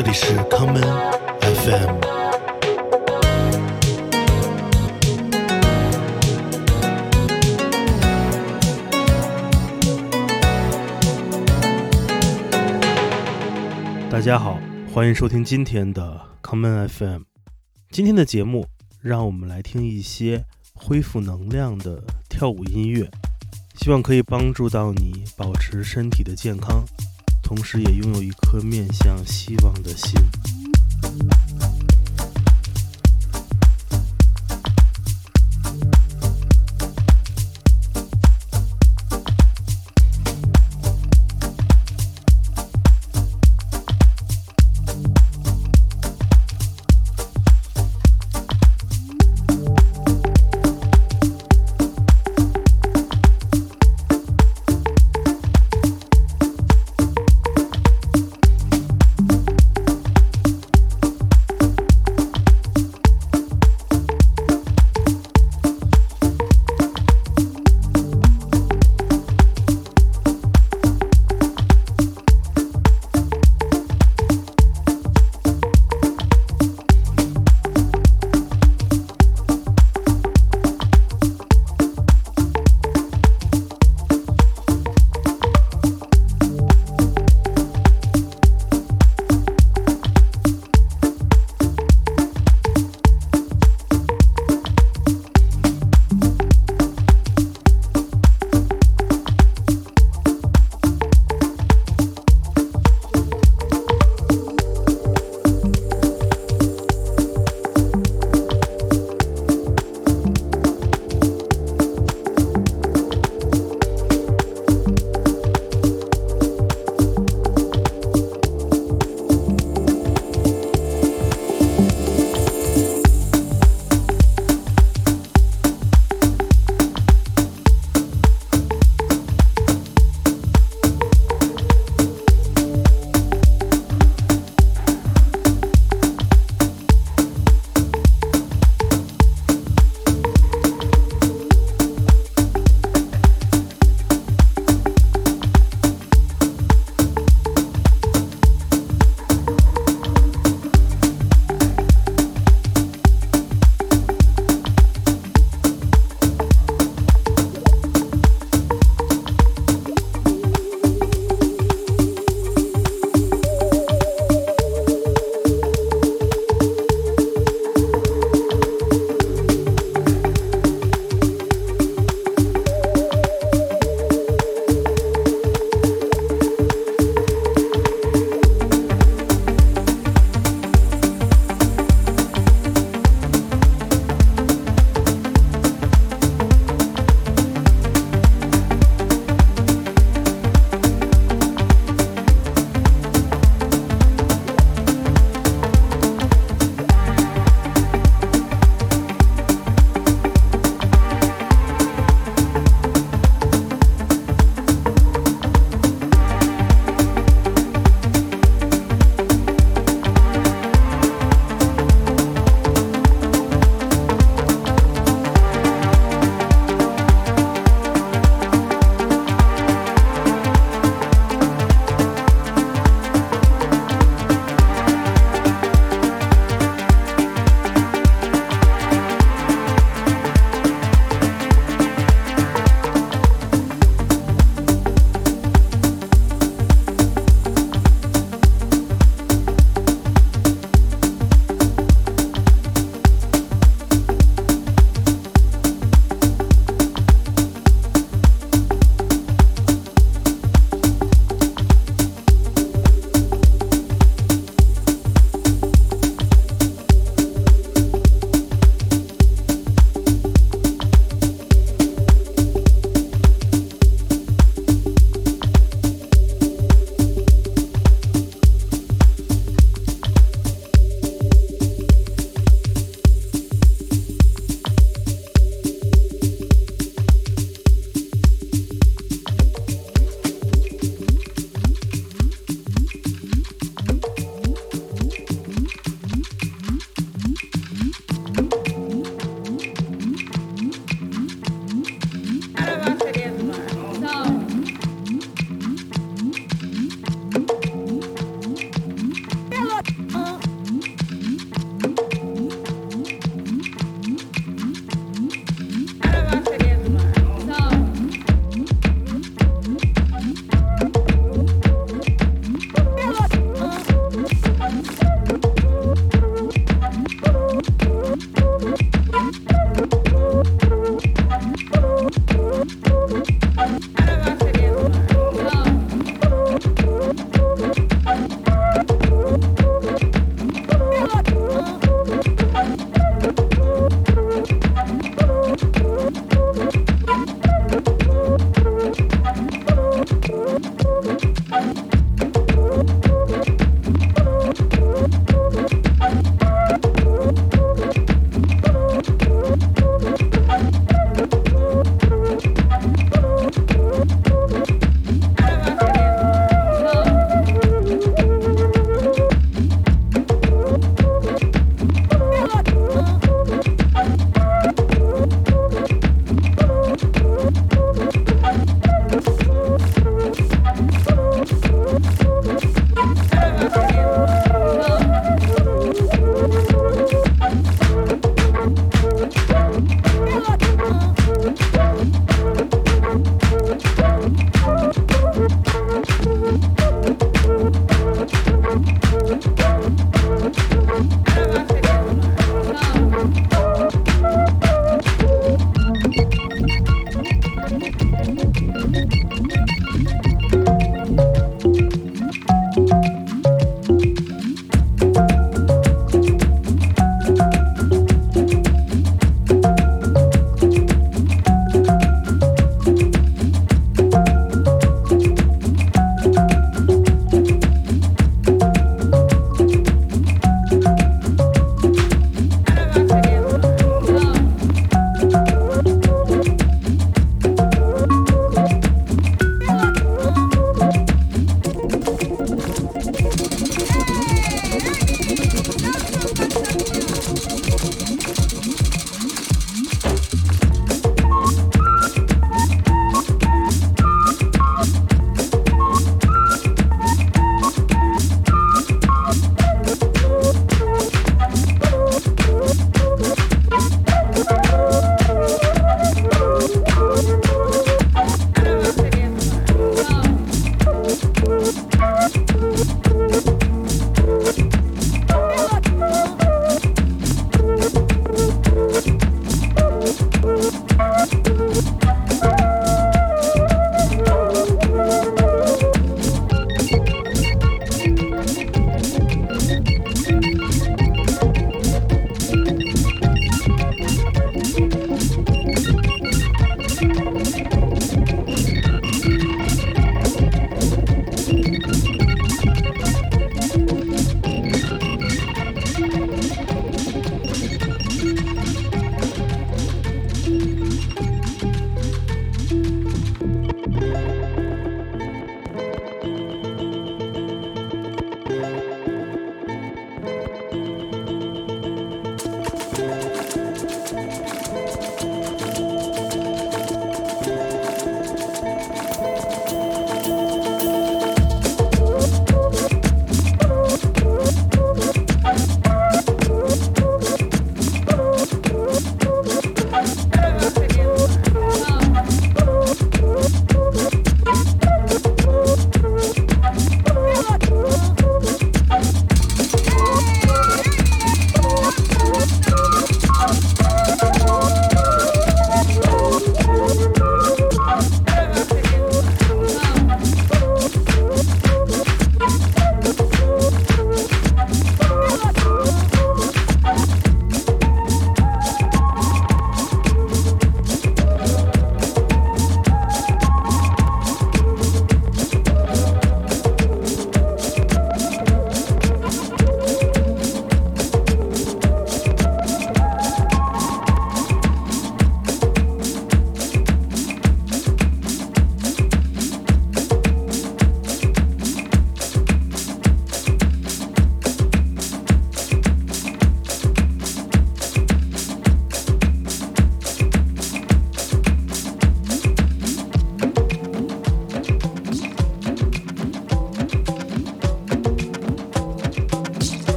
这里是康门 FM。大家好，欢迎收听今天的康门 FM。今天的节目，让我们来听一些恢复能量的跳舞音乐，希望可以帮助到你保持身体的健康，同时也拥有一颗面向希望的心。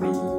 me.